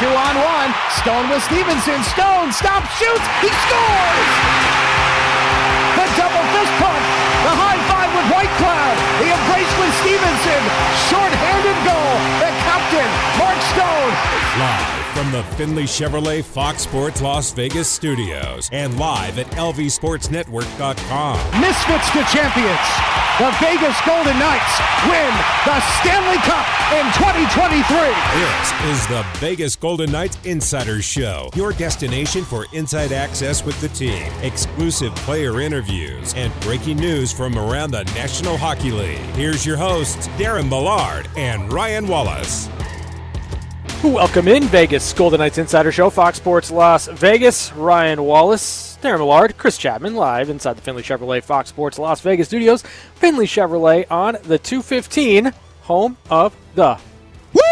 two on one. Stone with Stevenson. Stone stops, shoots. He scores! The double fist pump. The high five with Whitecloud. The embrace with Stevenson. Short-handed goal. The captain, Mark Stone. Live from the Findlay Chevrolet Fox Sports Las Vegas studios and live at lvsportsnetwork.com. Misfits to champions. The Vegas Golden Knights win the Stanley Cup in 2023. This is the Vegas Golden Knights Insider Show, your destination for inside access with the team, exclusive player interviews, and breaking news from around the National Hockey League. Here's your hosts, Darren Millard and Ryan Wallace. Welcome in Vegas Golden Knights Insider Show, Fox Sports Las Vegas. Ryan Wallace, Darren Millard, Chris Chapman, live inside the Findlay Chevrolet Fox Sports Las Vegas studios. Findlay Chevrolet on the 215, home of the. Woo!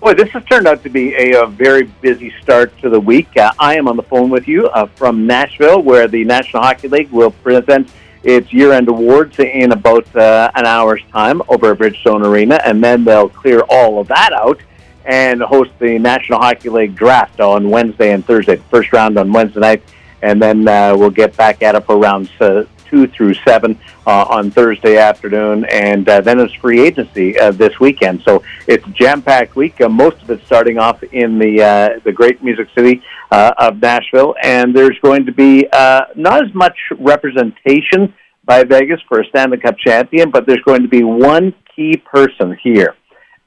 Boy, this has turned out to be a, a very busy start to the week. Uh, I am on the phone with you uh, from Nashville, where the National Hockey League will present its year-end awards in about uh, an hour's time over at Bridgestone Arena, and then they'll clear all of that out and host the National Hockey League draft on Wednesday and Thursday. First round on Wednesday night, and then uh, we'll get back at it for rounds uh, two through seven uh, on Thursday afternoon, and uh, then it's free agency uh, this weekend. So it's jam-packed week. Uh, most of it starting off in the uh, the great music city uh, of Nashville, and there's going to be uh, not as much representation by Vegas for a Stanley Cup champion, but there's going to be one key person here.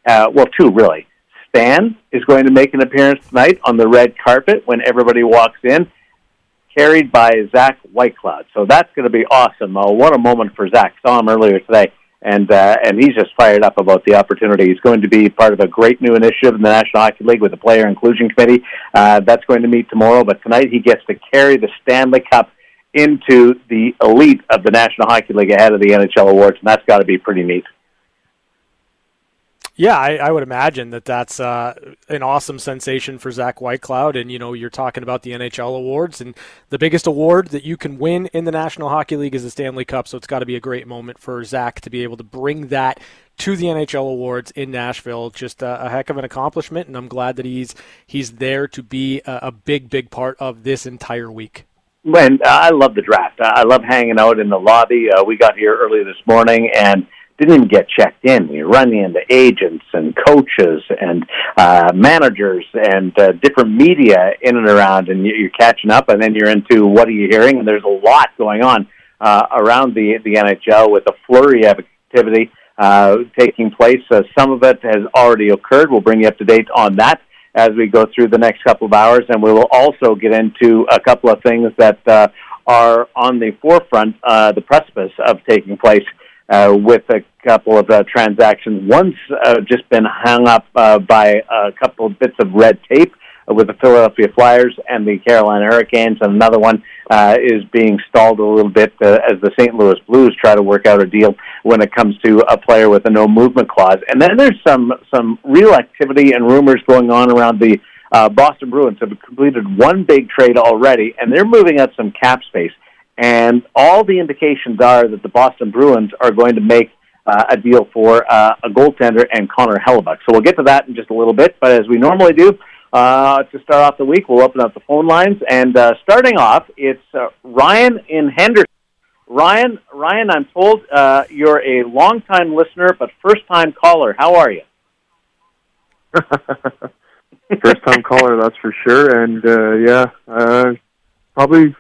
Uh, well, two really. Stan is going to make an appearance tonight on the red carpet when everybody walks in carried by Zach Whitecloud. So that's going to be awesome. Uh, what a moment for Zach. Saw him earlier today, and uh, and he's just fired up about the opportunity. He's going to be part of a great new initiative in the National Hockey League with the Player Inclusion Committee. Uh, that's going to meet tomorrow, but tonight he gets to carry the Stanley Cup into the elite of the National Hockey League ahead of the NHL awards, and that's got to be pretty neat. Yeah, I, I, would imagine that that's uh, an awesome sensation for Zach Whitecloud. And, you know, you're talking about the NHL awards, and the biggest award that you can win in the National Hockey League is the Stanley Cup. So it's got to be a great moment for Zach to be able to bring that to the NHL awards in Nashville. Just a, a heck of an accomplishment, and I'm glad that he's he's there to be a, a big, big part of this entire week. And uh, I love the draft. I love hanging out in the lobby. Uh, we got here early this morning, and didn't even get checked in. You're running into agents and coaches and uh, managers and uh, different media in and around, and you're catching up. And then you're into what are you hearing? And there's a lot going on uh, around the the NHL with a flurry of activity uh, taking place. Uh, some of it has already occurred. We'll bring you up to date on that as we go through the next couple of hours, and we will also get into a couple of things that uh, are on the forefront, uh, the precipice of taking place uh, with a couple of uh, transactions. One's uh, just been hung up uh, by a couple of bits of red tape with the Philadelphia Flyers and the Carolina Hurricanes, and another one uh, is being stalled a little bit uh, as the St. Louis Blues try to work out a deal when it comes to a player with a no movement clause. And then there's some some real activity and rumors going on around the uh, Boston Bruins have completed one big trade already, and they're moving out some cap space. And all the indications are that the Boston Bruins are going to make uh, a deal for uh, a goaltender and Connor Hellebuyck. So we'll get to that in just a little bit. But as we normally do, uh, to start off the week, we'll open up the phone lines. And uh, starting off, it's uh, Ryan in Henderson. Ryan, Ryan, I'm told uh, you're a long-time listener but first-time caller. How are you? first-time caller, that's for sure. And uh, yeah, uh, probably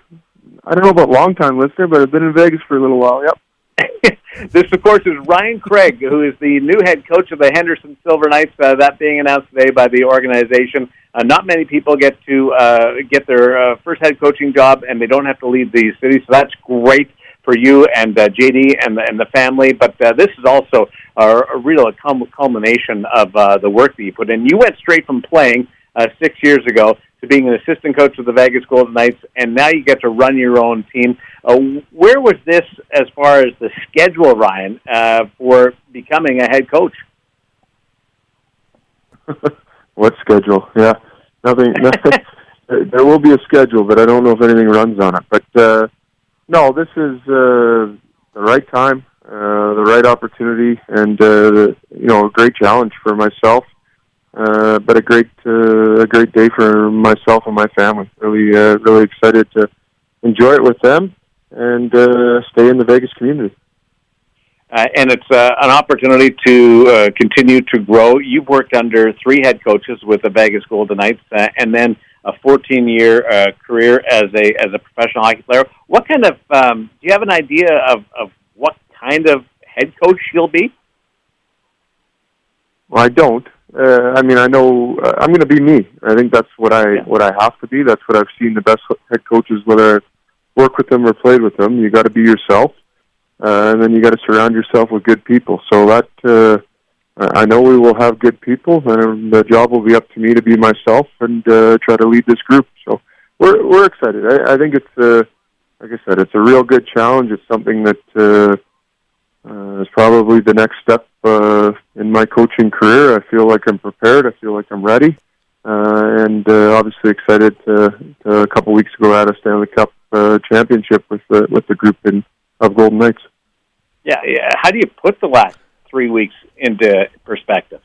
I don't know about long time listener, but I've been in Vegas for a little while. Yep. this, of course, is Ryan Craig, who is the new head coach of the Henderson Silver Knights. Uh, that being announced today by the organization. Uh, not many people get to uh, get their uh, first head coaching job, and they don't have to leave the city. So that's great for you and uh, JD and the, and the family. But uh, this is also a, a real culmination of uh, the work that you put in. You went straight from playing uh, six years ago to being an assistant coach of the Vegas Golden Knights, and now you get to run your own team. Uh, where was this as far as the schedule, Ryan, uh, for becoming a head coach? what schedule? Yeah, nothing. nothing there will be a schedule, but I don't know if anything runs on it. But uh, no, this is uh, the right time, uh, the right opportunity, and uh, you know, a great challenge for myself uh, but a great uh, a great day for myself and my family. Really uh, really excited to enjoy it with them and uh, stay in the Vegas community. Uh, and it's uh, an opportunity to uh, continue to grow. You've worked under three head coaches with the Vegas Golden Knights, uh, and then a 14-year uh, career as a as a professional hockey player. What kind of um, do you have an idea of, of what kind of head coach you'll be? Well, I don't. Uh, I mean, I know uh, I'm going to be me. I think that's what I Yeah. what I have to be. That's what I've seen the best head coaches, whether I work with them or played with them. You got to be yourself, uh, and then you got to surround yourself with good people. So that uh, I know we will have good people, and the job will be up to me to be myself and uh, try to lead this group. So we're we're excited. I, I think it's uh, like I said, it's a real good challenge. It's something that. Uh, uh, is probably the next step uh, in my coaching career. I feel like I'm prepared. I feel like I'm ready, uh, and uh, obviously excited to, to a couple weeks ago at a Stanley Cup uh, championship with the with the group in of Golden Knights. Yeah, yeah. How do you put the last three weeks into perspective?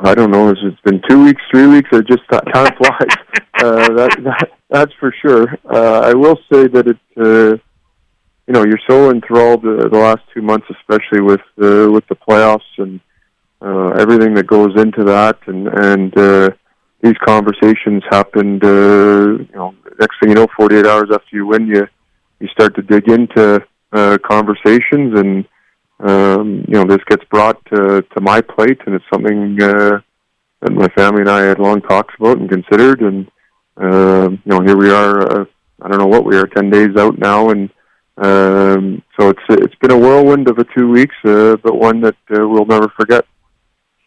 I don't know. It's it been two weeks, three weeks, or just time flies? uh, that, that that's for sure. Uh, I will say that it. Uh, you know, you're so enthralled uh, the last two months, especially with uh, with the playoffs and uh, everything that goes into that, and and uh, these conversations happened. Uh, you know, next thing you know, 48 hours after you win, you you start to dig into uh, conversations, and um, you know, this gets brought to to my plate, and it's something uh, that my family and I had long talks about and considered, and uh, you know, here we are. Uh, I don't know what we are, 10 days out now, and um, so it's it's been a whirlwind of a two weeks, uh, but one that uh, we'll never forget.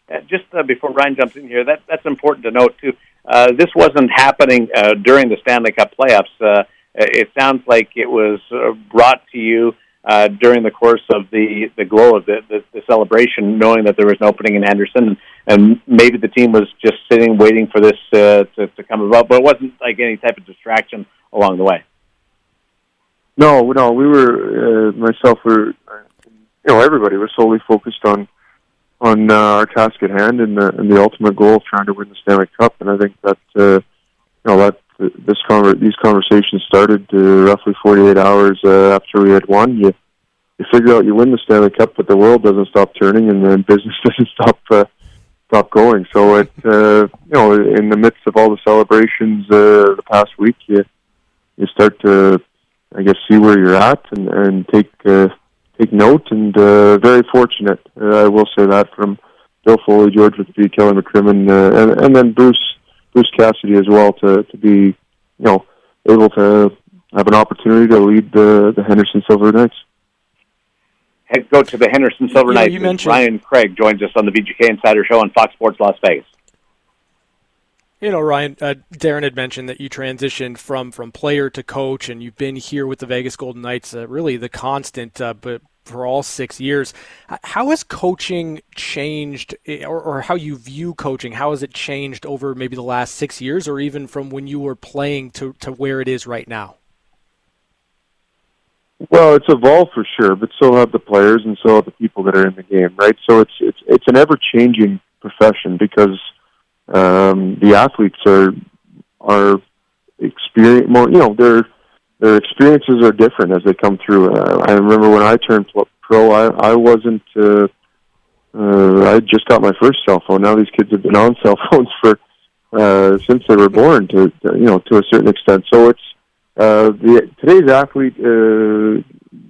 Uh, just uh, before Ryan jumps in here, that that's important to note too. Uh, this wasn't happening uh, during the Stanley Cup playoffs. Uh, it sounds like it was uh, brought to you uh, during the course of the the glow of the, the the celebration, knowing that there was an opening in Henderson, and maybe the team was just sitting waiting for this uh, to to come about, but it wasn't like any type of distraction along the way. No, no, we were uh, myself. Were you know everybody was solely focused on on uh, our task at hand and the and the ultimate goal of trying to win the Stanley Cup. And I think that uh, you know that this conver- these conversations started uh, roughly 48 hours uh, after we had won. You you figure out you win the Stanley Cup, but the world doesn't stop turning and the business doesn't stop uh, stop going. So it uh, you know in the midst of all the celebrations uh, the past week, you you start to I guess see where you're at and and take uh, take note and uh, very fortunate uh, I will say that from Bill Foley, George McPhee, Kelly McCrimmon, uh, and and then Bruce Bruce Cassidy as well to to be you know able to have an opportunity to lead the the Henderson Silver Knights. Head coach of the Henderson Silver Yeah, Knights, you Ryan Craig, joins us on the VGK Insider Show on Fox Sports Las Vegas. You know, Ryan, uh, Darren had mentioned that you transitioned from from player to coach, and you've been here with the Vegas Golden Knights, uh, really the constant, uh, but for all six years. How has coaching changed, eh, or, or how you view coaching? How has it changed over maybe the last six years, or even from when you were playing to to where it is right now? Well, it's evolved for sure, but so have the players and so have the people that are in the game, right? So it's it's it's an ever changing profession because um, the athletes are are experience more. You know, their their experiences are different as they come through. Uh, I remember when I turned pro, I I wasn't. Uh, uh, I just got my first cell phone. Now these kids have been on cell phones for uh, since they were born, to, you know, to a certain extent. So it's uh, the today's athlete. Uh,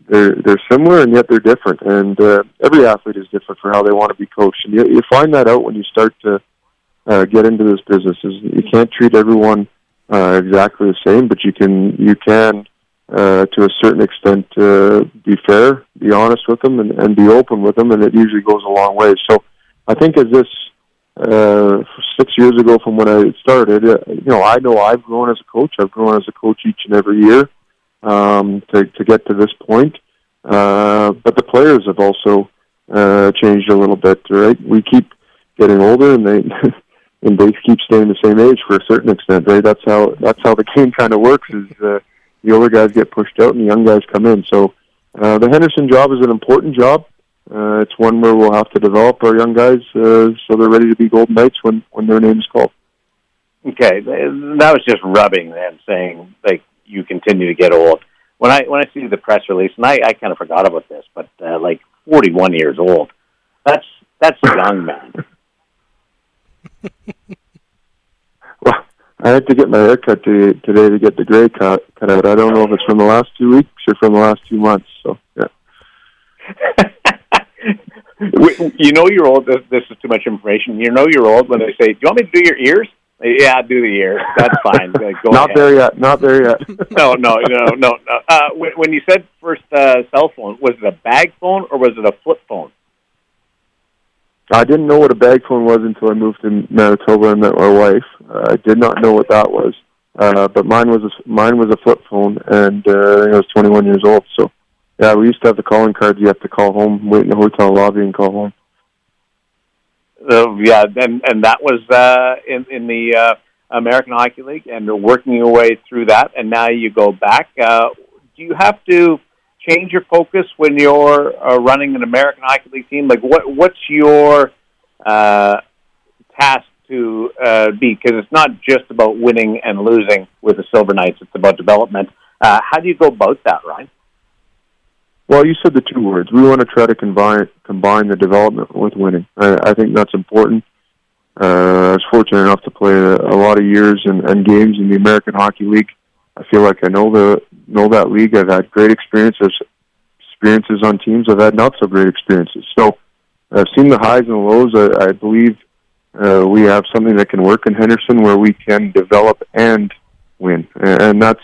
they're they're similar and yet they're different, and uh, every athlete is different for how they want to be coached. And you, you find that out when you start to uh, get into this business. Is you can't treat everyone uh, exactly the same, but you can you can uh, to a certain extent uh, be fair, be honest with them, and, and be open with them, and it usually goes a long way. So I think as this uh, six years ago from when I started, uh, you know, I know I've grown as a coach. I've grown as a coach each and every year um, to to get to this point. Uh, but the players have also uh, changed a little bit, right? We keep getting older, and they and they keep staying the same age for a certain extent, right? That's how that's how the game kind of works. Is uh, the older guys get pushed out and the young guys come in. So uh, the Henderson job is an important job. uh, it's one where we'll have to develop our young guys uh, so they're ready to be Golden Knights when when their name is called. Okay, that was just rubbing and saying like you continue to get old. When I when I see the press release, and I, I kind of forgot about this, but uh, like 41 years old, that's that's young, man. Well, I had to get my hair cut to, today to get the gray cut, cut out. I don't know if it's from the last two weeks or from the last two months. So yeah. you know you're old. This, this is too much information. You know you're old when they say, "Do you want me to do your ears?" Yeah, do the ears. That's fine. Not ahead. there yet. Not there yet. no, no, no, no. no. Uh, when, when you said first uh, cell phone, was it a bag phone or was it a flip phone? I didn't know what a bag phone was until I moved to Manitoba and met my wife. Uh, I did not know what that was, uh, but mine was a, mine was a flip phone, and uh, I was 21 years old. So, yeah, we used to have the calling cards. You have to call home, wait in the hotel lobby, and call home. Uh, yeah, and and that was uh, in in the uh, American Hockey League, and working your way through that, and now you go back. Uh, do you have to change your focus when you're uh, running an American Hockey League team? Like, what what's your uh, task to uh, be? Because it's not just about winning and losing with the Silver Knights; it's about development. Uh, how do you go about that, Ryan? Well, you said the two words. We want to try to combine combine the development with winning. I, I think that's important. Uh, I was fortunate enough to play a, a lot of years and, and games in the American Hockey League. I feel like I know the know that league. I've had great experiences experiences on teams. I've had not so great experiences. So I've seen the highs and the lows. I, I believe uh, we have something that can work in Henderson where we can develop and win, and that's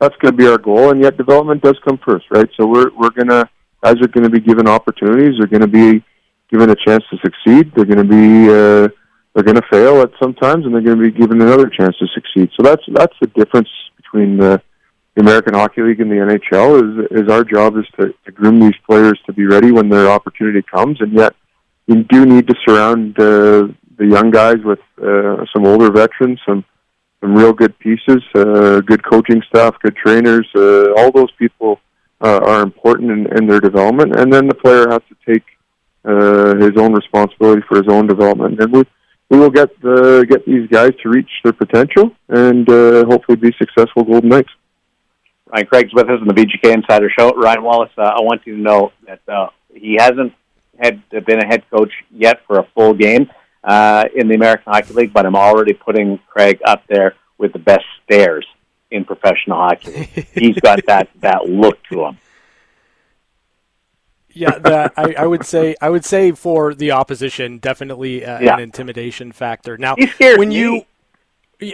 that's going to be our goal. And yet, development does come first, right? So we're we're gonna guys are going to be given opportunities. They're going to be given a chance to succeed. They're going to be uh, they're going to fail at sometimes, and they're going to be given another chance to succeed. So that's that's the difference between the, the American Hockey League and the NHL. Is is our job is to, to groom these players to be ready when their opportunity comes, and yet you do need to surround uh, the young guys with uh, some older veterans, some some real good pieces, uh, good coaching staff, good trainers. Uh, all those people uh, are important in, in their development, and then the player has to take uh, his own responsibility for his own development. And we we will get the get these guys to reach their potential and uh, hopefully be successful Golden Knights. Ryan Craig's with us on the VGK Insider Show. Ryan Wallace, uh, I want you to know that uh, he hasn't had been a head coach yet for a full game uh, in the American Hockey League, but I'm already putting Craig up there with the best stares in professional hockey. He's got that that look to him. Yeah, that I, I, would say I would say for the opposition, definitely uh, yeah. an intimidation factor. Now, when me. you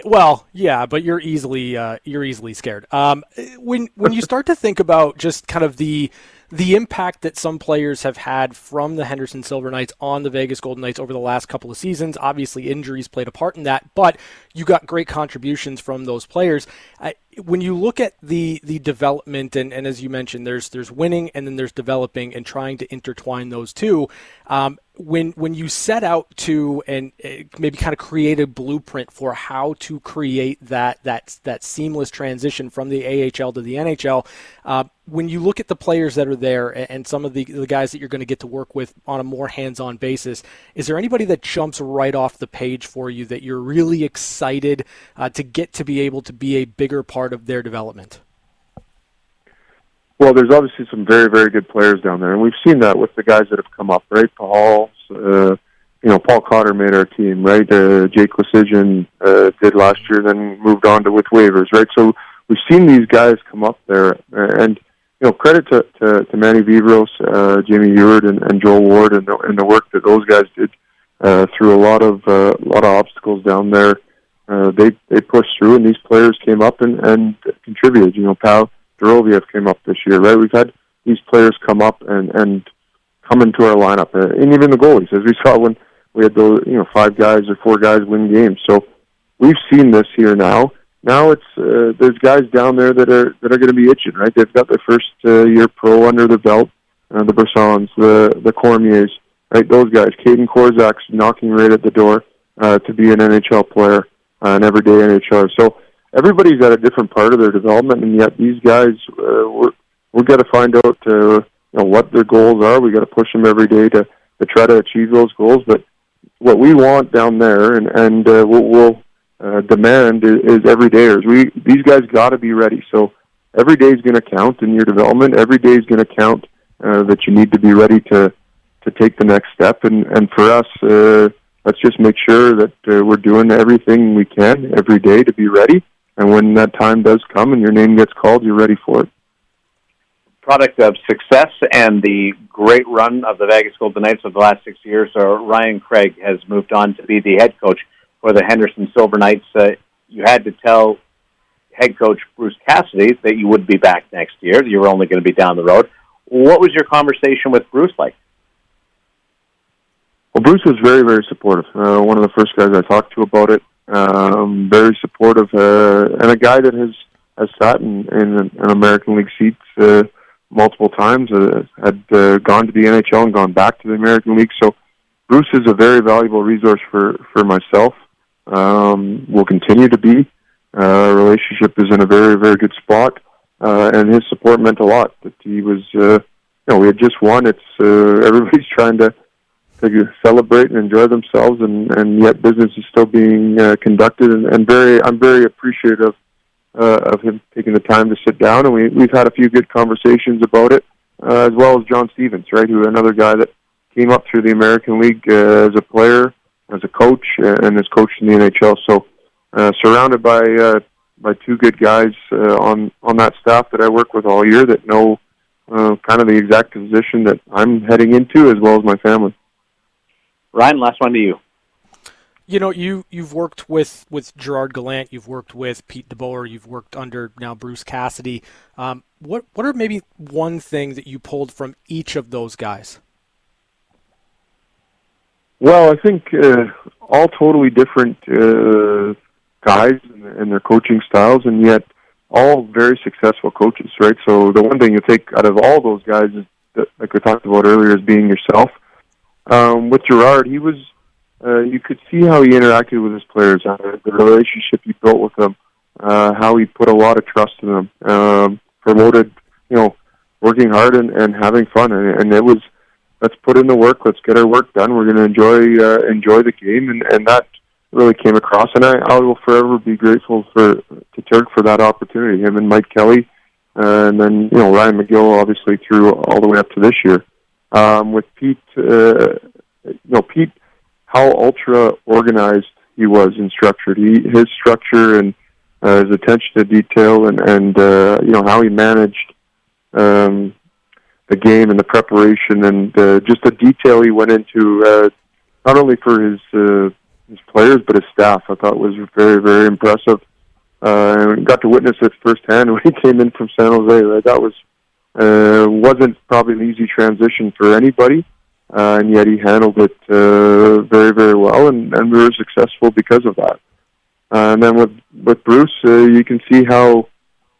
well, yeah, but you're easily uh, you're easily scared. Um, when when you start to think about just kind of the the impact that some players have had from the Henderson Silver Knights on the Vegas Golden Knights over the last couple of seasons. Obviously, injuries played a part in that, but you got great contributions from those players. I, when you look at the the development and, and as you mentioned, there's there's winning and then there's developing and trying to intertwine those two. Um, when when you set out to and uh, maybe kind of create a blueprint for how to create that that that seamless transition from the AHL to the NHL, uh, when you look at the players that are there and some of the, the guys that you're going to get to work with on a more hands-on basis, is there anybody that jumps right off the page for you that you're really excited uh, to get to be able to be a bigger part of their development? Well, there's obviously some very, very good players down there, and we've seen that with the guys that have come up, right? Paul, uh, you know, Paul Cotter made our team, right? Uh, Jake Leschyshyn uh, did last year, then moved on to with waivers, right? So we've seen these guys come up there, and you know, credit to to, to Manny Viveiros, uh, Jamie Heward, and, and Joel Ward, and the, and the work that those guys did uh, through a lot of uh, a lot of obstacles down there. Uh, they they pushed through, and these players came up and and contributed. You know, Pal Dorofeyev came up this year, right? We've had these players come up and and come into our lineup, uh, and even the goalies, as we saw when we had those, you know, five guys or four guys win games. So we've seen this here now. Now it's uh, there's guys down there that are that are going to be itching, right? They've got their first uh, year pro under their belt, uh, the Brissons, the the Cormiers, right? Those guys, Kaedan Korczak's knocking right at the door uh, to be an NHL player, uh, an everyday NHLer. So everybody's at a different part of their development, and yet these guys, uh, we're we're going to find out uh, you know what their goals are. We've got to push them every day to to try to achieve those goals. But what we want down there, and and uh, what we'll uh, demand is, is everydayers. We these guys got to be ready. So every day is going to count in your development. Every day is going to count uh, that you need to be ready to to take the next step. And and for us, uh, let's just make sure that uh, we're doing everything we can every day to be ready. And when that time does come and your name gets called, you're ready for it. Product of success and the great run of the Vegas Golden Knights of the last six years, uh, Ryan Craig has moved on to be the head coach for the Henderson Silver Knights. Uh, you had to tell head coach Bruce Cassidy that you would be back next year. You were only going to be down the road. What was your conversation with Bruce like? Bruce was very, very supportive. Uh, one of the first guys I talked to about it. Um, very supportive, uh, and a guy that has has sat in, in an American League seats uh, multiple times. Uh, had uh, gone to the NHL and gone back to the American League. So Bruce is a very valuable resource for for myself. Um, will continue to be. Uh, relationship is in a very, very good spot, uh, and his support meant a lot. That he was, uh, you know, we had just won. It's uh, everybody's trying to to celebrate and enjoy themselves, and and yet business is still being uh, conducted. And, and very, I'm very appreciative uh, of him taking the time to sit down, and we we've had a few good conversations about it, uh, as well as John Stevens, right, who another guy that came up through the American League uh, as a player, as a coach, uh, and has coached in the NHL. So uh, surrounded by uh, by two good guys uh, on on that staff that I work with all year that know uh, kind of the exact position that I'm heading into, as well as my family. Ryan, last one to you. You know, you you've worked with with Gerard Gallant, you've worked with Pete DeBoer, you've worked under now Bruce Cassidy. Um, what what are maybe one thing that you pulled from each of those guys? Well, I think uh, all totally different uh, guys and their coaching styles, and yet all very successful coaches, right? So the one thing you take out of all those guys is, that, like we talked about earlier, is being yourself. Um, with Gerard, he was, uh, you could see how he interacted with his players, uh, the relationship he built with them, uh, how he put a lot of trust in them, um, promoted, you know, working hard and, and having fun, and, and it was, let's put in the work, let's get our work done. We're going to enjoy uh, enjoy the game, and and that really came across, and I, I will forever be grateful for to Turk for that opportunity. Him and Mike Kelly, uh, and then you know Ryan McGill, obviously through all the way up to this year. Um, with Pete, uh, you know Pete, how ultra organized he was and structured. He his structure and uh, his attention to detail, and and uh, you know how he managed um, the game and the preparation, and uh, just the detail he went into. Uh, not only for his uh, his players, but his staff. I thought was very, very impressive. Uh, and got to witness it firsthand when he came in from San Jose. That was uh, wasn't probably an easy transition for anybody, uh, and yet he handled it uh, very, very well, and, and we were successful because of that. Uh, and then with with Bruce, uh, you can see how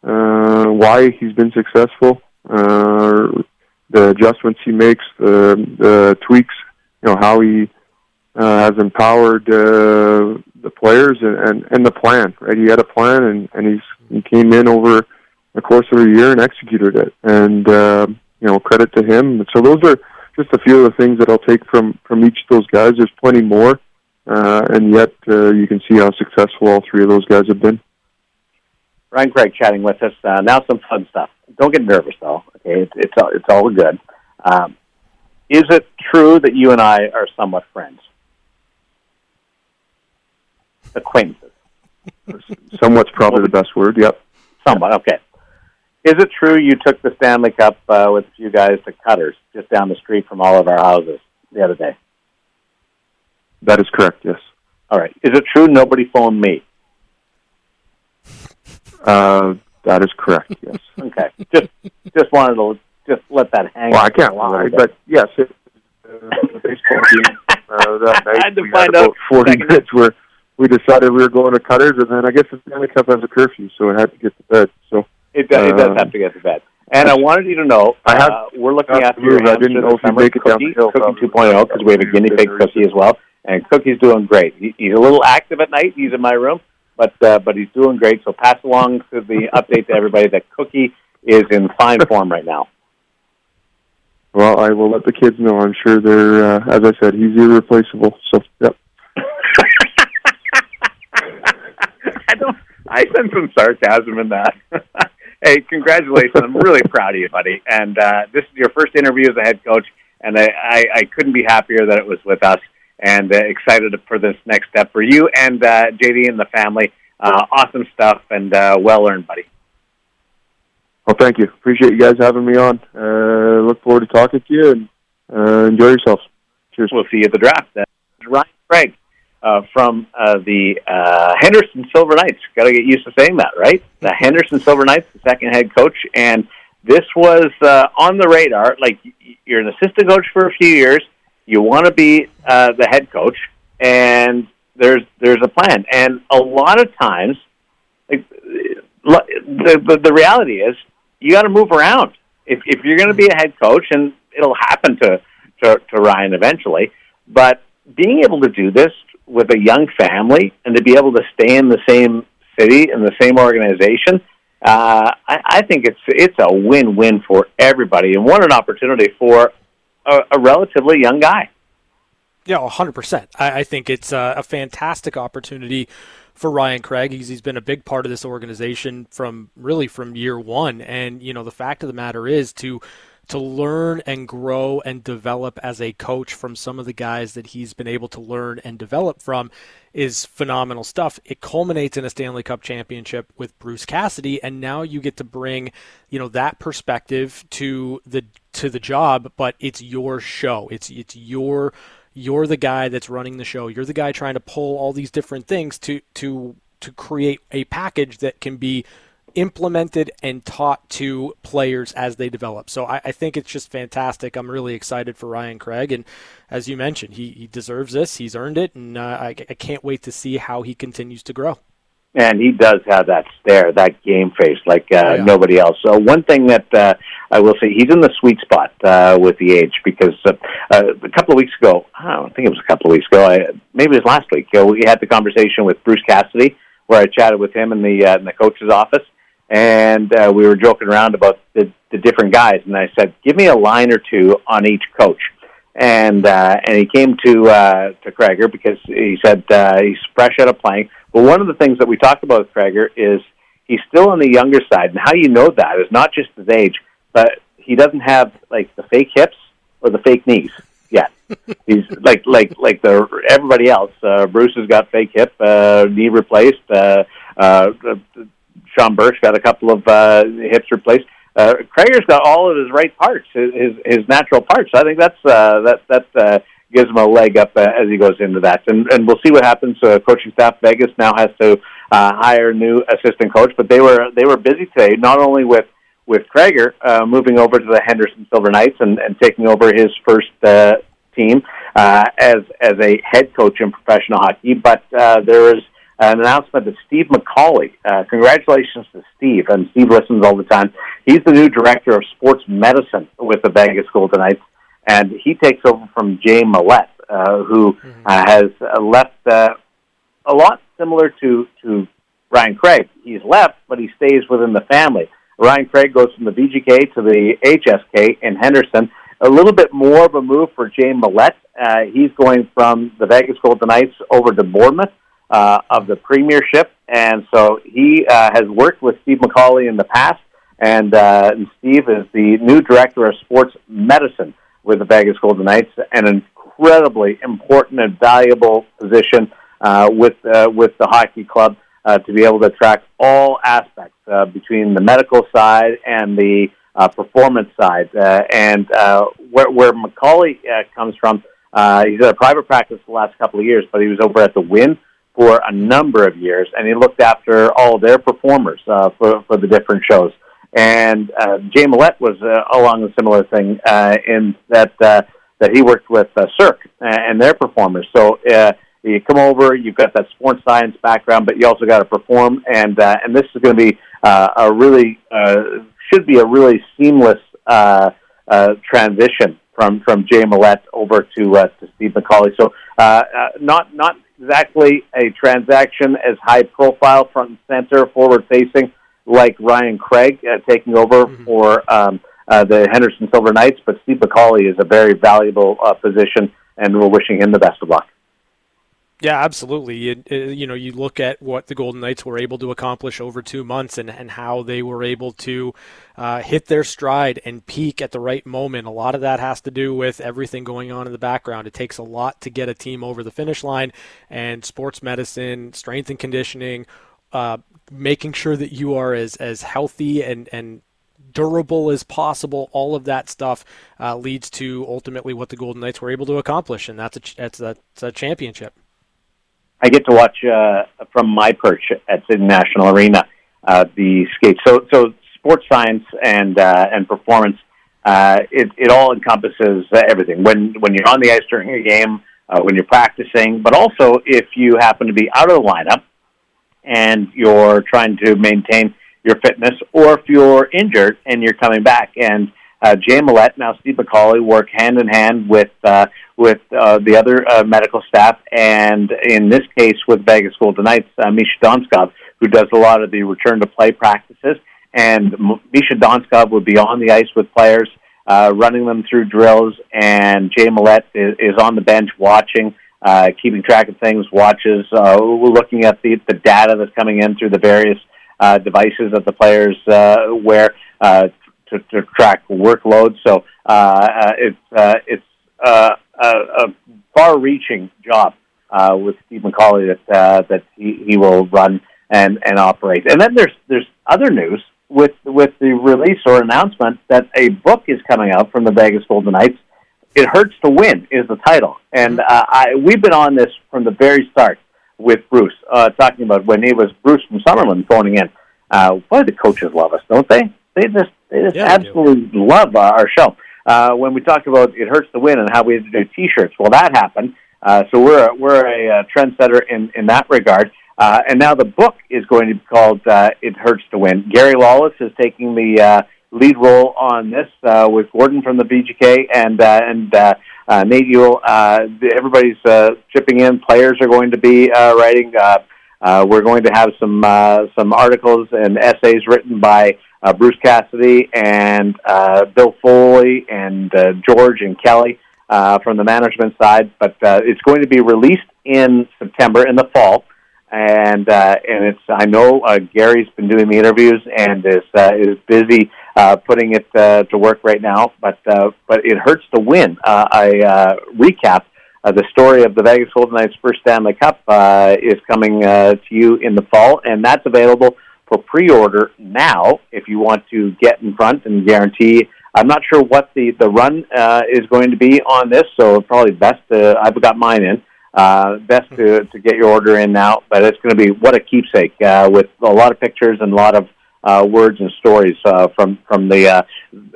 uh, why he's been successful. Uh, the adjustments he makes, the, the tweaks, you know how he uh, has empowered uh, the players and, and, and the plan. Right, he had a plan, and, and he's he came in over the course of a year and executed it. And uh, you know, credit to him. So those are just a few of the things that I'll take from from each of those guys. There's plenty more, uh, and yet uh, you can see how successful all three of those guys have been. Ryan Craig chatting with us. Uh, now some fun stuff. Don't get nervous though. Okay, it's it's all, it's all good. Um, is it true that you and I are somewhat friends? acquaintances. Somewhat's probably the best word. Yep. Somewhat. Okay. Is it true you took the Stanley Cup uh, with a few guys to Cutters just down the street from all of our houses the other day? That is correct. Yes. All right. Is it true nobody phoned me? Uh, that is correct. Yes. okay. Just just wanted to just let that hang. Well, I can't lie, but yes, it, uh, the baseball game uh, that night I had to we find had out about forty second. minutes where we decided we were going to Cutters, and then I guess the Stanley Cup has a curfew, so I had to get to bed. So It does, it does Um, have to get to bed. And I wanted you to know, I have- uh, we're looking at your. I didn't know if you'd make it down cookie, the hill, Cookie 2.0 because we have a guinea pig cookie as well. And Cookie's doing great. He, he's a little active at night. He's in my room, but uh, but he's doing great. So pass along to the update to everybody that Cookie is in fine form right now. Well, I will let the kids know. I'm sure they're, uh, as I said, he's irreplaceable. So, yep. I don't. I sense some sarcasm in that. hey, congratulations! I'm really proud of you, buddy. And uh, this is your first interview as a head coach, and I, I, I couldn't be happier that it was with us. And uh, excited for this next step for you and uh, JD and the family. Uh, awesome stuff, and uh, well earned, buddy. Well, thank you. Appreciate you guys having me on. Uh, look forward to talking to you and uh, enjoy yourselves. Cheers. We'll see you at the draft. That's Ryan Craig uh, from uh, the uh, Henderson Silver Knights. Got to get used to saying that, right? The Henderson Silver Knights, the second head coach, and this was uh, on the radar. Like you're an assistant coach for a few years, you want to be uh, the head coach, and there's there's a plan. And a lot of times, like, the, the the reality is, you got to move around. If if you're going to be a head coach, and it'll happen to, to to Ryan eventually, but being able to do this with a young family and to be able to stay in the same city and the same organization, uh, I, I think it's it's a win-win for everybody, and what an opportunity for a, a relatively young guy. Yeah, 100%. I, I think it's a, a, fantastic opportunity for Ryan Craig. He's, he's been a big part of this organization from really from year one. And, you know, the fact of the matter is to to learn and grow and develop as a coach from some of the guys that he's been able to learn and develop from is phenomenal stuff. It culminates in a Stanley Cup championship with Bruce Cassidy and now you get to bring, you know, that perspective to the to the job, but it's your show. It's it's your you're the guy that's running the show. You're the guy trying to pull all these different things to to to create a package that can be implemented and taught to players as they develop. So I, I, think it's just fantastic. I'm really excited for Ryan Craig, and as you mentioned, he, he deserves this. He's earned it, and uh, I, I can't wait to see how he continues to grow. And he does have that stare, that game face, like uh, oh, yeah. nobody else. So one thing that uh, I will say, he's in the sweet spot uh, with the age because uh, uh, a couple of weeks ago, I don't think it was a couple of weeks ago, I, maybe it was last week. Uh, we had the conversation with Bruce Cassidy, where I chatted with him in the uh, in the coach's office, and uh, we were joking around about the, the different guys. And I said, "Give me a line or two on each coach." And uh, and he came to uh, to Craigor because he said uh, he's fresh out of playing well, one of the things that we talked about with Craigor is he's still on the younger side, and how you know that is not just his age, but he doesn't have like the fake hips or the fake knees yet. he's like like like the everybody else. Uh, Bruce has got fake hip, uh, knee replaced. Uh, uh, Sean Burke's got a couple of uh, hips replaced. Uh, Craigor's got all of his right parts, his his, his natural parts. I think that's uh, that that uh, gives him a leg up uh, as he goes into that. And, and we'll see what happens. Uh, coaching staff Vegas now has to uh, hire new assistant coach, but they were they were busy today, not only with with Craigor uh, moving over to the Henderson Silver Knights and, and taking over his first uh, team uh, as as a head coach in professional hockey, but uh, there is an announcement that Steve McCauley, uh, congratulations to Steve, and Steve listens all the time. He's the new director of sports medicine with the Vegas Golden Knights and he takes over from Jay Millette, uh, who mm-hmm. uh, has uh, left uh, a lot similar to to Ryan Craig. He's left, but he stays within the family. Ryan Craig goes from the VGK to the HSK in Henderson. A little bit more of a move for Jay Millette. Uh, he's going from the Vegas Golden Knights over to Bournemouth uh, of the Premiership, and so he uh, has worked with Steve McCauley in the past. And, uh, Steve is the new director of sports medicine with the Vegas Golden Knights, an incredibly important and valuable position uh, with uh, with the hockey club uh, to be able to track all aspects uh, between the medical side and the uh, performance side. Uh, and uh, where, where McCauley uh, comes from, uh, he's had a private practice the last couple of years, but he was over at the Wynn for a number of years, and he looked after all their performers uh, for for the different shows. And uh, Jay Millette was uh, along a similar thing uh, in that uh, that he worked with uh, Cirque and their performers. So uh, you come over, you've got that sports science background, but you also got to perform, and uh, and this is going to be uh, a really uh, should be a really seamless uh, uh, transition from from Jay Millette over to uh, to Steve McCauley. So uh, uh, not not exactly a transaction as high profile, front and center, forward facing like Ryan Craig uh, taking over mm-hmm. for um, uh, the Henderson Silver Knights, but Steve McCauley is a very valuable uh, position, and we're wishing him the best of luck. Yeah, absolutely. You, uh, you know, you look at what the Golden Knights were able to accomplish over two months and, and how they were able to uh, hit their stride and peak at the right moment. A lot of that has to do with everything going on in the background. It takes a lot to get a team over the finish line, and sports medicine, strength and conditioning, uh, making sure that you are as, as healthy and, and durable as possible. All of that stuff uh, leads to ultimately what the Golden Knights were able to accomplish, and that's a, that's a, that's a championship. I get to watch uh, from my perch at City National Arena uh, the skate. So, so sports science and uh, and performance, uh, it it all encompasses everything. When when you're on the ice during a game, uh, when you're practicing, but also if you happen to be out of the lineup and you're trying to maintain your fitness, or if you're injured and you're coming back. And uh, Jay Millette, now Steve McCauley, work hand in hand with uh, with uh, the other uh, medical staff, and in this case with Vegas Golden Knights, uh, Misha Donskov, who does a lot of the return to play practices. And Misha Donskov would be on the ice with players, uh, running them through drills, and Jay Millette is, is on the bench watching, uh, keeping track of things, watches, uh, looking at the, the data that's coming in through the various uh, devices that the players uh, wear uh, to, to track workload. So uh, it's uh, it's uh, a, a far-reaching job uh, with Steve McCauley that uh, that he, he will run and, and operate. And then there's there's other news with with the release or announcement that a book is coming out from the Vegas Golden Knights. It hurts to win is the title, and uh, I, we've been on this from the very start with Bruce, uh, talking about when it was Bruce from Summerlin phoning in. Uh, boy, the coaches love us, don't they? They just they just yeah, absolutely they love uh, our show uh, when we talked about it hurts to win and how we had to do T-shirts. Well, that happened. Uh, so we're a, we're a, a trendsetter in in that regard. Uh, and now the book is going to be called uh, "It Hurts to Win." Gary Lawless is taking the uh, lead role on this uh, with Gordon from the VGK and uh, and uh, uh, Nate Ewell. Uh, everybody's uh, chipping in. Players are going to be uh, writing. Uh, uh, we're going to have some uh, some articles and essays written by uh, Bruce Cassidy and uh, Bill Foley and uh, George and Kelly uh, from the management side. But uh, it's going to be released in September in the fall, and uh, and it's I know uh, Gary's been doing the interviews and is uh, is busy uh, putting it uh, to work right now. But uh, but it hurts to win. Uh, I uh, recap. Uh, the story of the Vegas Golden Knights' first Stanley Cup uh, is coming uh, to you in the fall, and that's available for pre-order now if you want to get in front and guarantee. I'm not sure what the the run uh, is going to be on this, so probably best to. I've got mine in. Uh, best to to get your order in now, but it's going to be what a keepsake uh, with a lot of pictures and a lot of uh, words and stories uh, from from the uh,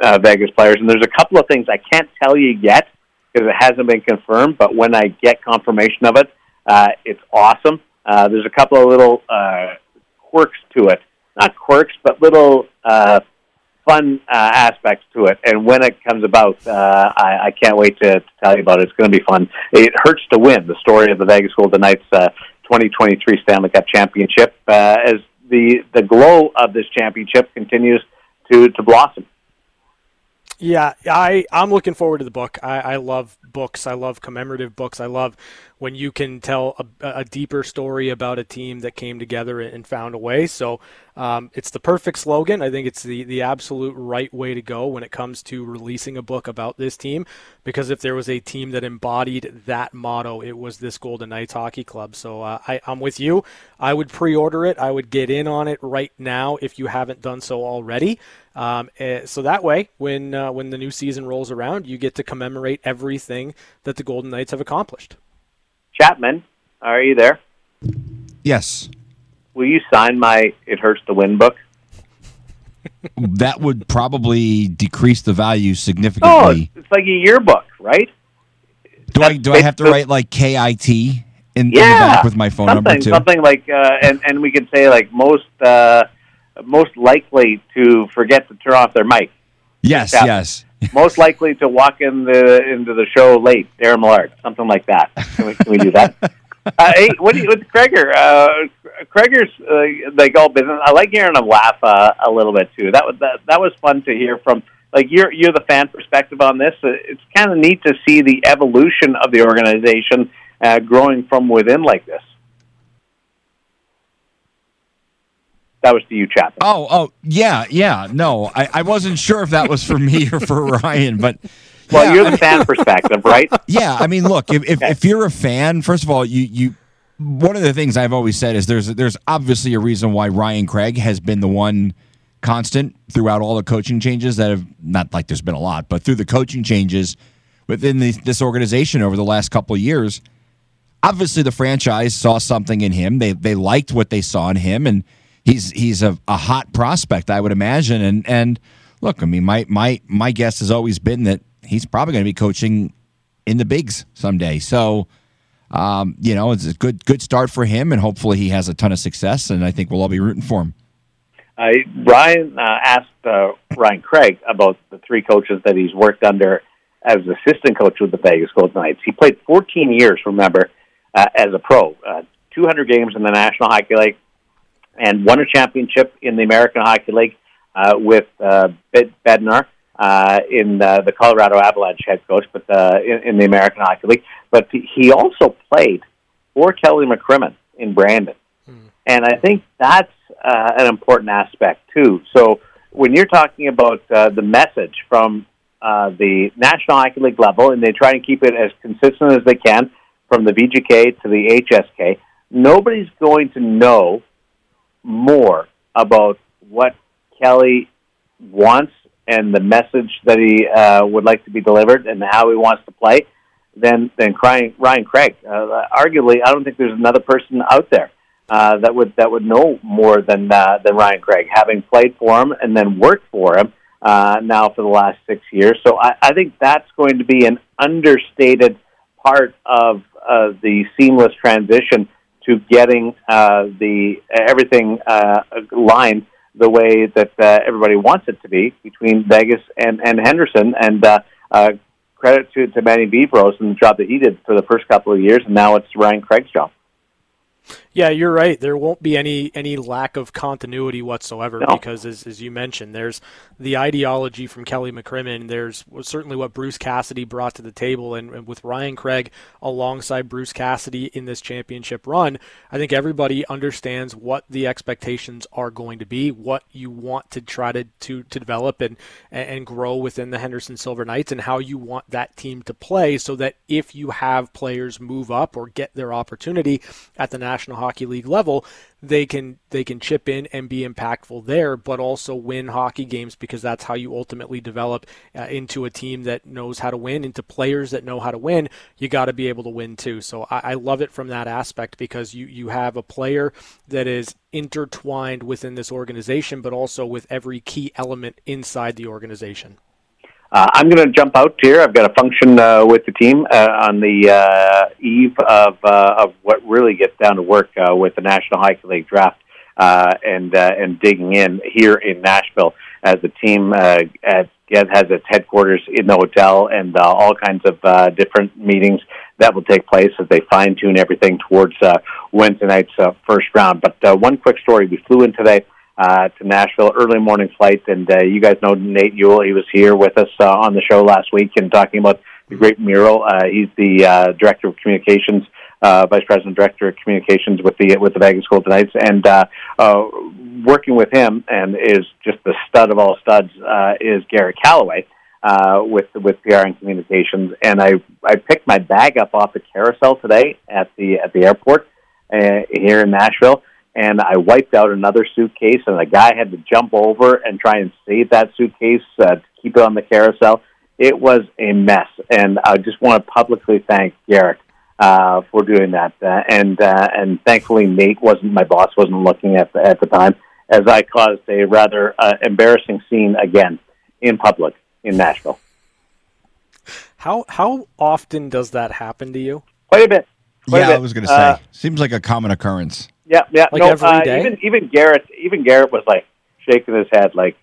uh, Vegas players. And there's a couple of things I can't tell you yet because it hasn't been confirmed. But when I get confirmation of it, uh, it's awesome. Uh, there's a couple of little uh, quirks to it. Not quirks, but little uh, fun uh, aspects to it. And when it comes about, uh, I, I can't wait to, to tell you about it. It's going to be fun. It hurts to win the story of the Vegas Golden Knights uh, 2023 Stanley Cup Championship uh, as the the glow of this championship continues to to blossom. Yeah, I I'm looking forward to the book. I, I love books. I love commemorative books. I love when you can tell a, a deeper story about a team that came together and found a way. So um, it's the perfect slogan. I think it's the the absolute right way to go when it comes to releasing a book about this team. Because if there was a team that embodied that motto, it was this Golden Knights Hockey Club. So uh, I, I'm with you. I would pre-order it. I would get in on it right now if you haven't done so already. Um, eh, so that way, when uh, when the new season rolls around, you get to commemorate everything that the Golden Knights have accomplished. Chapman, are you there? Yes. Will you sign my "It Hurts to Win" book? that would probably decrease the value significantly. Oh, it's like a yearbook, right? Do That's I do I have to write like KIT in, yeah, in the back with my phone number too? Something like, uh, and and we could say like most. Uh, most likely to forget to turn off their mic. Yes, yes. most likely to walk in the into the show late, Darren Millard, something like that. Can we, can we do that? uh, hey, what do you, with Kreger? Uh, Kreger's uh, like all business. I like hearing him laugh uh, a little bit too. That was that, that was fun to hear from like you're you're the fan perspective on this. Uh, it's kind of neat to see the evolution of the organization uh, growing from within like this. That was to you, Chapman. Oh, oh, yeah, yeah. No, I, I wasn't sure if that was for me or for Ryan, but well, yeah, you're the fan perspective, right? Yeah, I mean, look, if, if, if you're a fan, first of all, you you one of the things I've always said is there's there's obviously a reason why Ryan Craig has been the one constant throughout all the coaching changes that have not like there's been a lot, but through the coaching changes within the, this organization over the last couple of years. Obviously, the franchise saw something in him. They they liked what they saw in him, and he's he's a, a hot prospect, I would imagine. And and look, I mean, my my my guess has always been that he's probably going to be coaching in the bigs someday. So, um, you know, it's a good good start for him, and hopefully he has a ton of success. And I think we'll all be rooting for him. Uh, Ryan uh, asked uh, Ryan Craig about the three coaches that he's worked under as assistant coach with the Vegas Golden Knights. He played 14 years, remember, uh, as a pro, uh, 200 games in the National Hockey League, and won a championship in the American Hockey League uh, with uh, Bednar uh, in uh, the Colorado Avalanche head coach, but uh, in, in the American Hockey League. But he also played for Kelly McCrimmon in Brandon, hmm. and I think that's uh, an important aspect too. So when you're talking about uh, the message from uh, the National Hockey League level, and they try and keep it as consistent as they can from the VGK to the HSK, nobody's going to know more about what Kelly wants and the message that he uh, would like to be delivered and how he wants to play than than Ryan Craig. Uh, arguably, I don't think there's another person out there uh, that would that would know more than uh, than Ryan Craig, having played for him and then worked for him uh, now for the last six years. So I, I think that's going to be an understated part of uh, the seamless transition to getting uh, the everything uh, lined the way that uh, everybody wants it to be between Vegas and, and Henderson. And uh, uh, credit to, to Manny Viveiros and the job that he did for the first couple of years, and now it's Ryan Craig's job. Yeah, you're right. There won't be any any lack of continuity whatsoever no. because, as, as you mentioned, there's the ideology from Kelly McCrimmon. There's certainly what Bruce Cassidy brought to the table, and, and, with Ryan Craig alongside Bruce Cassidy in this championship run, I think everybody understands what the expectations are going to be, what you want to try to to, to develop and and grow within the Henderson Silver Knights, and how you want that team to play, so that if you have players move up or get their opportunity at the National Hockey League level, they can they can chip in and be impactful there, but also win hockey games because that's how you ultimately develop uh, into a team that knows how to win, into players that know how to win. You got to be able to win too. So I, I love it from that aspect because you you have a player that is intertwined within this organization, but also with every key element inside the organization. Uh, I'm going to jump out here. I've got a function uh, with the team uh, on the uh, eve of uh, of what really gets down to work uh, with the National Hockey League draft uh, and uh, and digging in here in Nashville as the team uh, at, has its headquarters in the hotel and uh, all kinds of uh, different meetings that will take place as they fine tune everything towards uh, Wednesday night's uh, first round. But uh, one quick story: we flew in today uh, to Nashville, early morning flight. And uh, you guys know Nate Ewell. He was here with us uh, on the show last week and talking about the great mural. Uh, he's the uh, director of communications, uh, vice president director of communications with the with the Vegas Golden Knights, and uh, uh, working with him and is just the stud of all studs uh, is Gary Calloway. Uh, with with PR and communications, and I I picked my bag up off the carousel today at the at the airport uh, here in Nashville, and I wiped out another suitcase, and the guy had to jump over and try and save that suitcase uh, to keep it on the carousel. It was a mess, and I just want to publicly thank Garrett uh, for doing that. Uh, and uh, and thankfully, Nate wasn't my boss wasn't looking at the, at the time, as I caused a rather uh, embarrassing scene again in public in Nashville. How how often does that happen to you? Quite a bit. Quite yeah, a bit. I was going to say. Uh, Seems like a common occurrence. Yeah, yeah. Like no, every uh, day? even even Garrett even Garrett was like shaking his head like,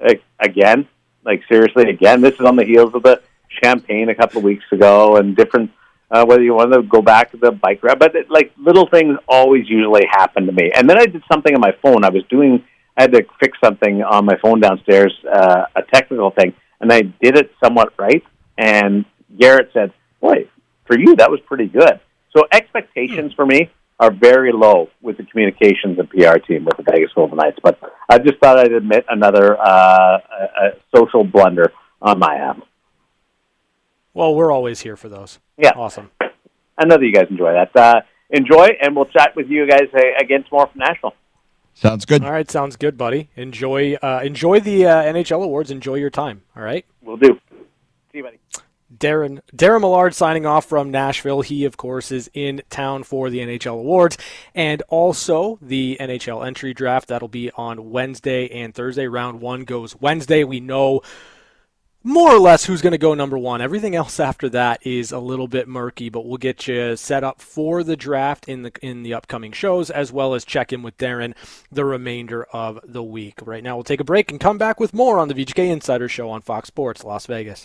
like again, like seriously again. This is on the heels of the champagne a couple of weeks ago and different. Uh, whether you want to go back to the bike ride, but it, like little things always usually happen to me. And then I did something on my phone. I was doing, I had to fix something on my phone downstairs, uh, a technical thing, and I did it somewhat right. And Garrett said, "Boy, for you that was pretty good." So expectations for me are very low with the communications and PR team with the Vegas Golden Knights. But I just thought I'd admit another uh, a, a social blunder on my half. Well, we're always here for those. Yeah, awesome. I know that you guys enjoy that. Uh, enjoy, and we'll chat with you guys uh, again tomorrow from Nashville. Sounds good. All right, sounds good, buddy. Enjoy, uh, enjoy the uh, NHL awards. Enjoy your time. All right. We'll do. See you, buddy. Darren Darren Millard signing off from Nashville. He, of course, is in town for the NHL awards and also the NHL entry draft. That'll be on Wednesday and Thursday. Round one goes Wednesday. We know more or less who's going to go number one. Everything else after that is a little bit murky, but we'll get you set up for the draft in the in the upcoming shows, as well as check in with Darren the remainder of the week. Right now, we'll take a break and come back with more on the VGK Insider Show on Fox Sports Las Vegas.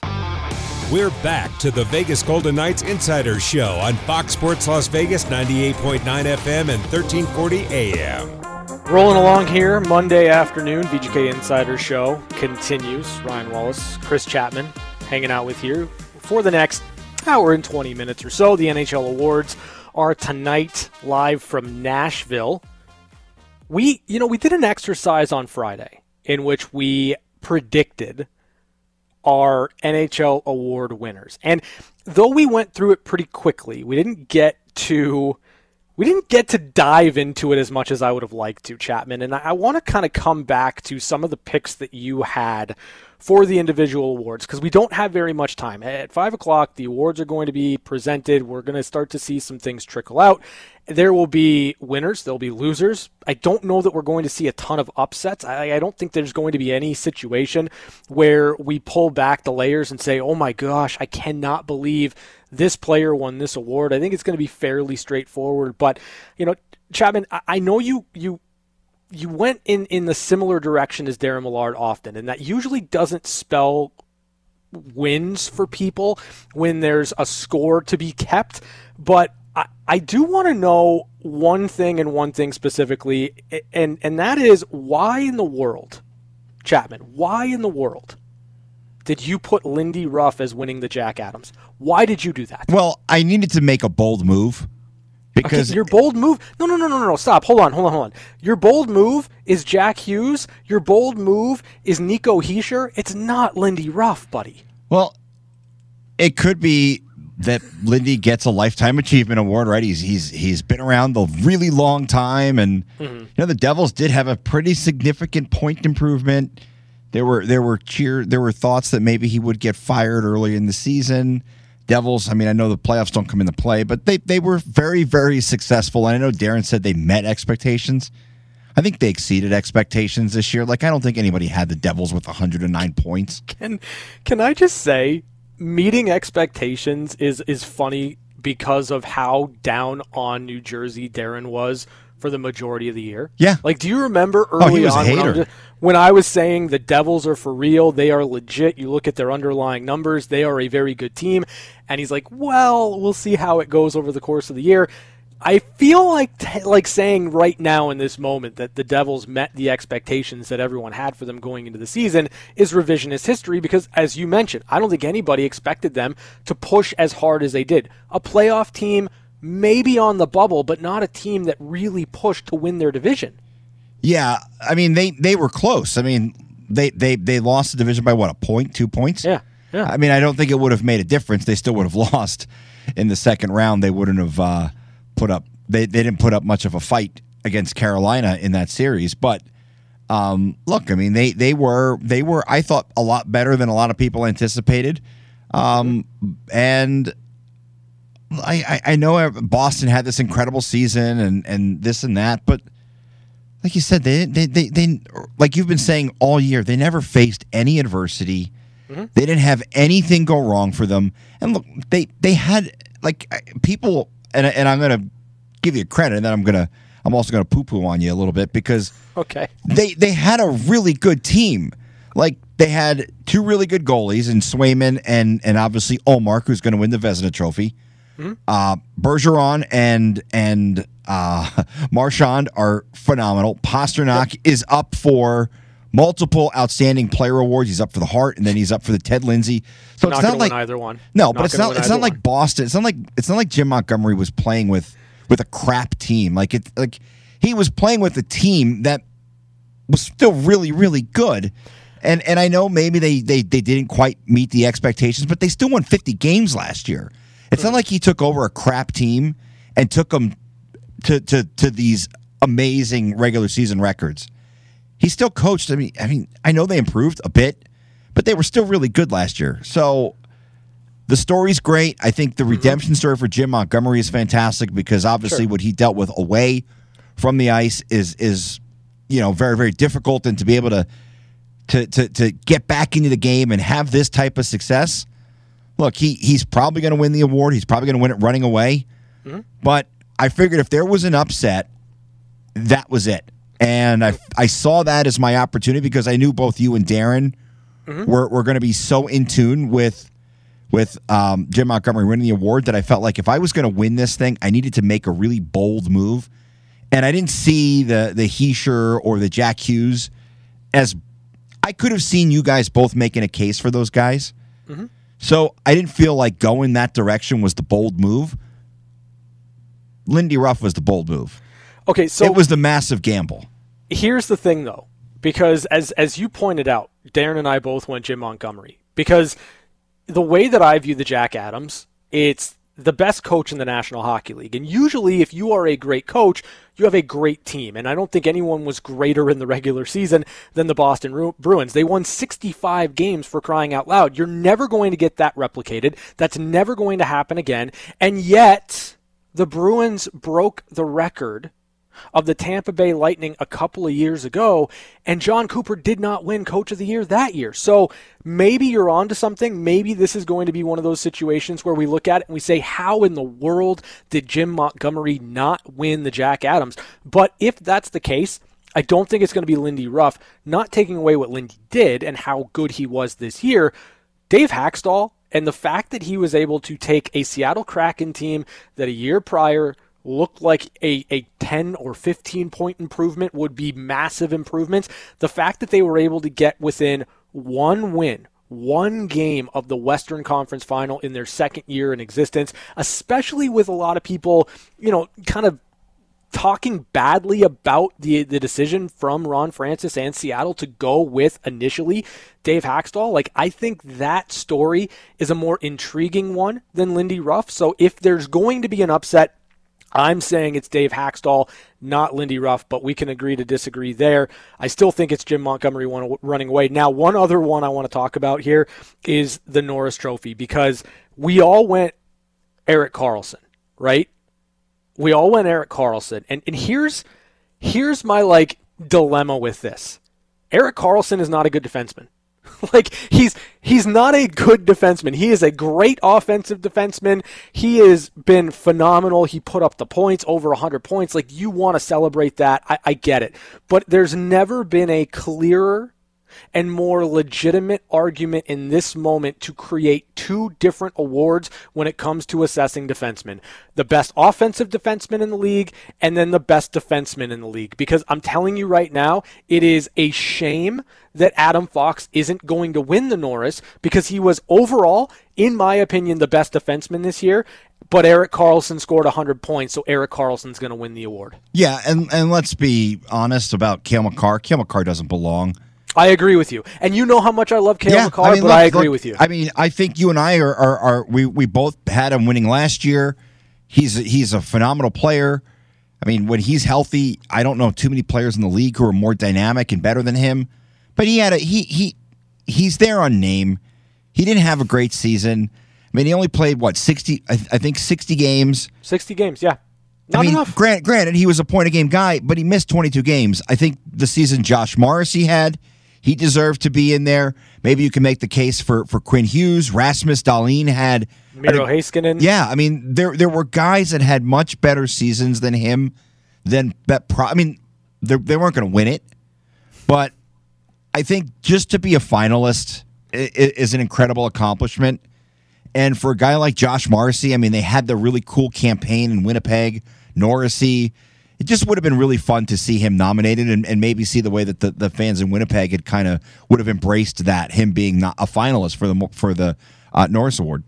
We're back to the Vegas Golden Knights Insider Show on Fox Sports Las Vegas 98.9 FM and 1340 AM. Rolling along here, Monday afternoon, VGK Insider Show continues. Ryan Wallace, Chris Chapman hanging out with you for the next hour and 20 minutes or so. The NHL Awards are tonight live from Nashville. We, you know, we did an exercise on Friday in which we predicted our NHL award winners. And though we went through it pretty quickly, we didn't get to we didn't get to dive into it as much as I would have liked to, Chapman. And I, I want to kind of come back to some of the picks that you had for the individual awards because we don't have very much time. At five o'clock, the awards are going to be presented. We're going to start to see some things trickle out. There will be winners, there'll be losers. I don't know that we're going to see a ton of upsets. I, I don't think there's going to be any situation where we pull back the layers and say, oh my gosh, I cannot believe this player won this award. I think it's going to be fairly straightforward. But, you know, Chapman, I, I know you, you you went in in the similar direction as Darren Millard often, and that usually doesn't spell wins for people when there's a score to be kept. But I, I do want to know one thing and one thing specifically, and and that is why in the world, Chapman, why in the world did you put Lindy Ruff as winning the Jack Adams? Why did you do that? Well, I needed to make a bold move because okay, your bold move. No, no, no, no, no. Stop. Hold on. Hold on. Hold on. Your bold move is Jack Hughes. Your bold move is Nico Hischier. It's not Lindy Ruff, buddy. Well, it could be that Lindy gets a lifetime achievement award, right? He's he's he's been around a really long time, and mm-hmm. you know the Devils did have a pretty significant point improvement. There were there were cheer there were thoughts that maybe he would get fired early in the season. Devils, I mean, I know the playoffs don't come into play, but they, they were very, very successful. And I know Darren said they met expectations. I think they exceeded expectations this year. Like, I don't think anybody had the Devils with 109 points. Can, can I just say, meeting expectations is, is funny because of how down on New Jersey Darren was for the majority of the year. Yeah. Like, do you remember early oh, he was on. When, when, I was saying the Devils are for real, they are legit. You look at their underlying numbers, they are a very good team. And he's like, well, we'll see how it goes over the course of the year. I feel like t- like saying right now in this moment that the Devils met the expectations that everyone had for them going into the season is revisionist history because as you mentioned, I don't think anybody expected them to push as hard as they did. A playoff team maybe on the bubble, but not a team that really pushed to win their division. Yeah, I mean they they were close. I mean they they they lost the division by what a point, two points. Yeah, yeah. I mean I don't think it would have made a difference. They still would have lost in the second round. They wouldn't have uh, put up. They they didn't put up much of a fight against Carolina in that series, but. Um, look, I mean, they they were they were I thought a lot better than a lot of people anticipated, um, and I, I know Boston had this incredible season and, and this and that, but like you said, they, they, they, they like you've been saying all year, they never faced any adversity. Mm-hmm. They didn't have anything go wrong for them. And look, they, they had like people, and, and I'm going to give you credit, and then I'm going to, I'm also going to poo poo on you a little bit because okay, they, they had a really good team. Like they had two really good goalies in Swayman and, and obviously Ullmark, who's going to win the Vezina Trophy. Mm-hmm. Uh, Bergeron and and uh, Marchand are phenomenal. Pastrnak yep. is up for multiple outstanding player awards. He's up for the Hart, and then he's up for the Ted Lindsay. So not it's not like like either one. No, Not but it's not. It's not like one. Boston. It's not like it's not like Jim Montgomery was playing with with a crap team. Like it. Like he was playing with a team that was still really really good. And and I know maybe they they they didn't quite meet the expectations, but they still won 50 games last year. It's not like he took over a crap team and took them to to to these amazing regular season records. He still coached. I mean, I mean, I know they improved a bit, but they were still really good last year. So the story's great. I think the mm-hmm. redemption story for Jim Montgomery is fantastic because obviously Sure. what he dealt with away from the ice is is you know very very difficult, and to be able to to to to get back into the game and have this type of success. Look, he he's probably going to win the award. He's probably going to win it running away. Mm-hmm. But I figured if there was an upset, that was it. And I I saw that as my opportunity because I knew both you and Darren mm-hmm. were were going to be so in tune with with um, Jim Montgomery winning the award that I felt like if I was going to win this thing, I needed to make a really bold move. And I didn't see the the Hischier or the Jack Hughes as I could have seen you guys both making a case for those guys. Mm-hmm. So I didn't feel like going that direction was the bold move. Lindy Ruff was the bold move. Okay, so it was the massive gamble. here's the thing though because as as you pointed out darren and i both went jim montgomery because the way that i view the jack adams it's the best coach in the national hockey league. And usually if you are a great coach you have a great team. And i don't think anyone was greater in the regular season than the boston Ru- bruins. They won 65 games for crying out loud. You're never going to get that replicated. That's never going to happen again. And yet the bruins broke the record of the Tampa Bay Lightning a couple of years ago, and Jon Cooper did not win Coach of the Year that year. So maybe you're onto something. Maybe this is going to be one of those situations where we look at it and we say, how in the world did Jim Montgomery not win the Jack Adams? But if that's the case, I don't think it's going to be Lindy Ruff, not taking away what Lindy did and how good he was this year. Dave Hakstol and the fact that he was able to take a Seattle Kraken team that a year prior looked like a, a 10 or 15 point improvement would be massive improvements. The fact that they were able to get within one win, one game of the Western Conference final in their second year in existence, especially with a lot of people, you know, kind of talking badly about the the decision from Ron Francis and Seattle to go with initially Dave Hakstol. Like I think that story is a more intriguing one than Lindy Ruff. So if there's going to be an upset, I'm saying it's Dave Hakstol, not Lindy Ruff, but we can agree to disagree there. I still think it's Jim Montgomery running away. Now, one other one I want to talk about here is the Norris Trophy because we all went Erik Karlsson, right? we all went Erik Karlsson, and and here's here's my like dilemma with this. Erik Karlsson is not a good defenseman. like he's he's not a good defenseman. He is a great offensive defenseman. He has been phenomenal. He put up the points over 100 points. Like you want to celebrate that. I, I get it. But there's never been a clearer and more legitimate argument in this moment to create two different awards when it comes to assessing defensemen. The best offensive defenseman in the league and then the best defenseman in the league. Because I'm telling you right now, it is a shame that Adam Fox isn't going to win the Norris because he was overall, in my opinion, the best defenseman this year. But Erik Karlsson scored 100 points, so Erik Karlsson's going to win the award. Yeah, and and let's be honest about Cale Makar. Cale Makar doesn't belong. I agree with you. And you know how much I love Cale yeah, Makar, I mean, but look- I agree look, with you. I mean, I think you and I are, are, are we we both had him winning last year. He's he's a phenomenal player. I mean, when he's healthy, I don't know too many players in the league who are more dynamic and better than him. But he had a he he he's there on name. He didn't have a great season. I mean, he only played what sixty? I, I think sixty games. 60 games, yeah. Not I mean, enough. Grant, granted, he was a point a game guy, but he missed 22 games. I think the season Josh Morrissey had, he deserved to be in there. Maybe you can make the case for for Quinn Hughes. Rasmus Dahlin had. Miro Heiskanen. Yeah, I mean, there there were guys that had much better seasons than him. Than that. Pro- I mean, they they weren't going to win it, but I think just to be a finalist is an incredible accomplishment. And for a guy like Josh Morrissey, I mean, they had the really cool campaign in Winnipeg. Norrisy, it just would have been really fun to see him nominated and, and maybe see the way that the, the fans in Winnipeg had kind of would have embraced that him being not a finalist for the for the uh, Norris Award.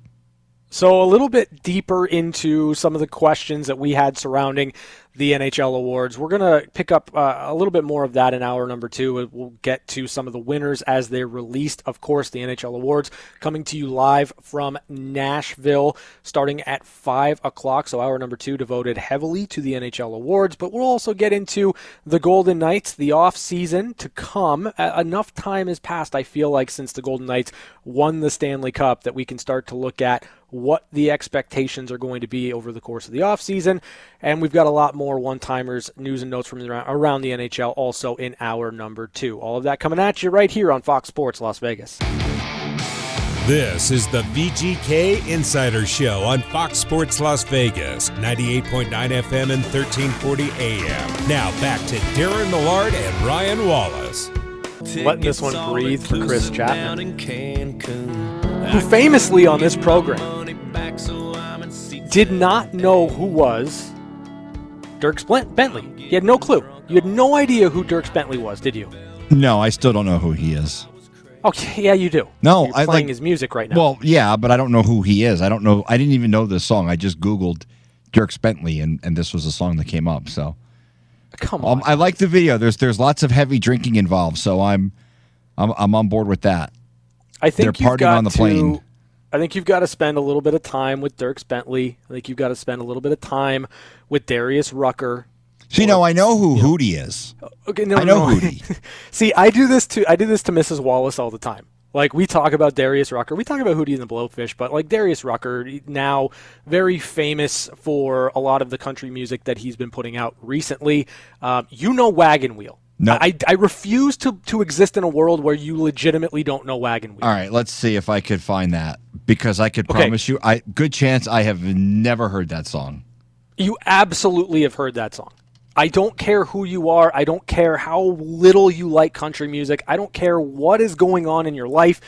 So, a little bit deeper into some of the questions that we had surrounding the NHL awards. We're going to pick up uh, a little bit more of that in hour number two. We'll get to some of the winners as they're released. Of course, the NHL awards coming to you live from Nashville starting at 5 o'clock. So, hour number two devoted heavily to the NHL awards. But we'll also get into the Golden Knights, the off season to come. Enough time has passed, I feel like, since the Golden Knights won the Stanley Cup that we can start to look at what the expectations are going to be over the course of the offseason. And we've got a lot more one timers, news and notes from around the NHL also in hour number two. All of that coming at you right here on Fox Sports Las Vegas. This is the VGK Insider Show on Fox Sports Las Vegas, 98.9 FM and 1340 AM. Now back to Darren Millard and Ryan Wallace. Letting this one breathe for Chris Chapman, who famously on this program did not know who was Dierks Bentley. You had no clue. You had no idea who Dierks Bentley was, did you? No, I still don't know who he is. Okay, yeah, you do. No, You're I playing like his music right now. Well, yeah, but I don't know who he is. I don't know. I didn't even know this song. I just Googled Dirk Bentley, and, and this was the song that came up. So, come on. um, I like the video. There's there's lots of heavy drinking involved, so I'm I'm I'm on board with that. I think They're you've partying got on the to- plane. I think you've got to spend a little bit of time with Dierks Bentley. I think you've got to spend a little bit of time with Darius Rucker. So you know, I know who Hootie is. Okay, no, I know no. Hootie. See, I do this to I do this to Mrs. Wallace all the time. Like we talk about Darius Rucker, we talk about Hootie and the Blowfish, but like Darius Rucker, now very famous for a lot of the country music that he's been putting out recently. Um, you know Wagon Wheel. No. I, I refuse to, to exist in a world where you legitimately don't know Wagon Wheel. All right, let's see if I could find that because I could Okay. promise you, I good chance I have never heard that song. You absolutely have heard that song. I don't care who you are. I don't care how little you like country music. I don't care what is going on in your life.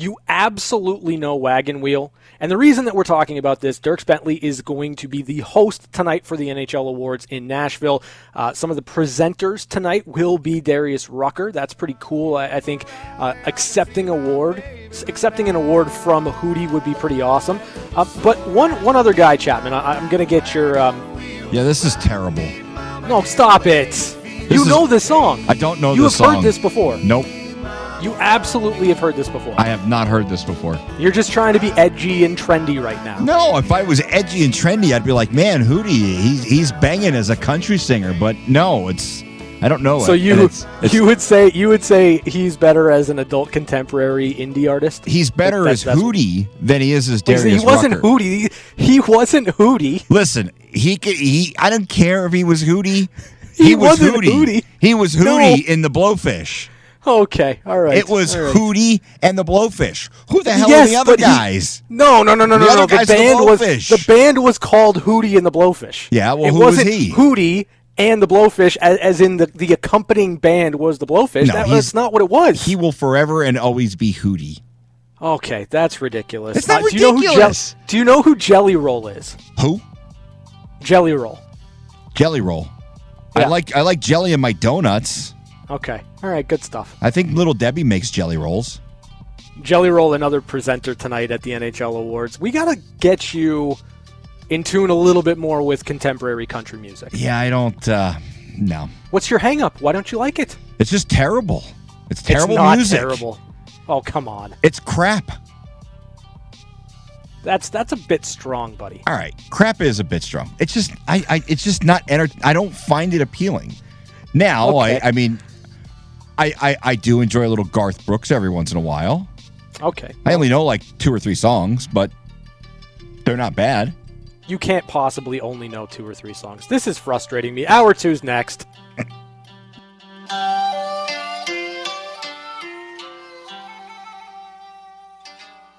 You absolutely know Wagon Wheel. And the reason that we're talking about this, Dierks Bentley is going to be the host tonight for the NHL Awards in Nashville. Uh, some of the presenters tonight will be Darius Rucker. That's pretty cool. I, I think uh, accepting award, accepting an award from Hootie would be pretty awesome. Uh, but one one other guy, Chapman. I, I'm going to get your. Um, Yeah, this is terrible. no, stop it. you is- know this song. I don't know the song. You this have song. heard this before. Nope, You absolutely have heard this before. I have not heard this before. You're just trying to be edgy and trendy right now. No, if I was edgy and trendy, I'd be like, man, Hootie, he's he's banging as a country singer. But no, it's I don't know. So it. You it's- it's- you would say you would say he's better as an adult contemporary indie artist. he's better That- as Hootie than he is as He- Darius he wasn't Rucker. Hootie. He wasn't Hootie. Listen, he could. He. I don't care if he was Hootie. He was wasn't Hootie. He was No. Hootie in the Blowfish. Okay, all right. It was right. Hootie and the Blowfish. Who the hell Yes, are the other but he- guys? No, no, no, no, The no, other no. The guy's the band was the band was called Hootie and the Blowfish. Yeah, well, it who was wasn't he? Hootie and the Blowfish, as, as in the, the accompanying band was the Blowfish. No, that, that's not what it was. He will forever and always be Hootie. okay, that's ridiculous. It's not uh, do you know who ridiculous. do you know who Jelly Roll is? Who? Jelly Roll. Jelly roll. I like I like jelly in my donuts. Okay, all right, good stuff. I think Little Debbie makes jelly rolls. Jelly Roll, another presenter tonight at the NHL Awards. We gotta get you in tune a little bit more with contemporary country music. Yeah, I don't. uh No, What's your hang up? Why don't you like it? it's just terrible. It's terrible it's not music. terrible. Oh come on. It's crap. That's that's a bit strong, buddy. All right, crap is a bit strong. It's just I, I it's just not enter- I don't find it appealing. Now Okay. I I mean I, I, I do enjoy a little Garth Brooks every once in a while. Okay. I only know like two or three songs, but they're not bad. You can't possibly only know two or three songs. This is frustrating me. Hour two's next.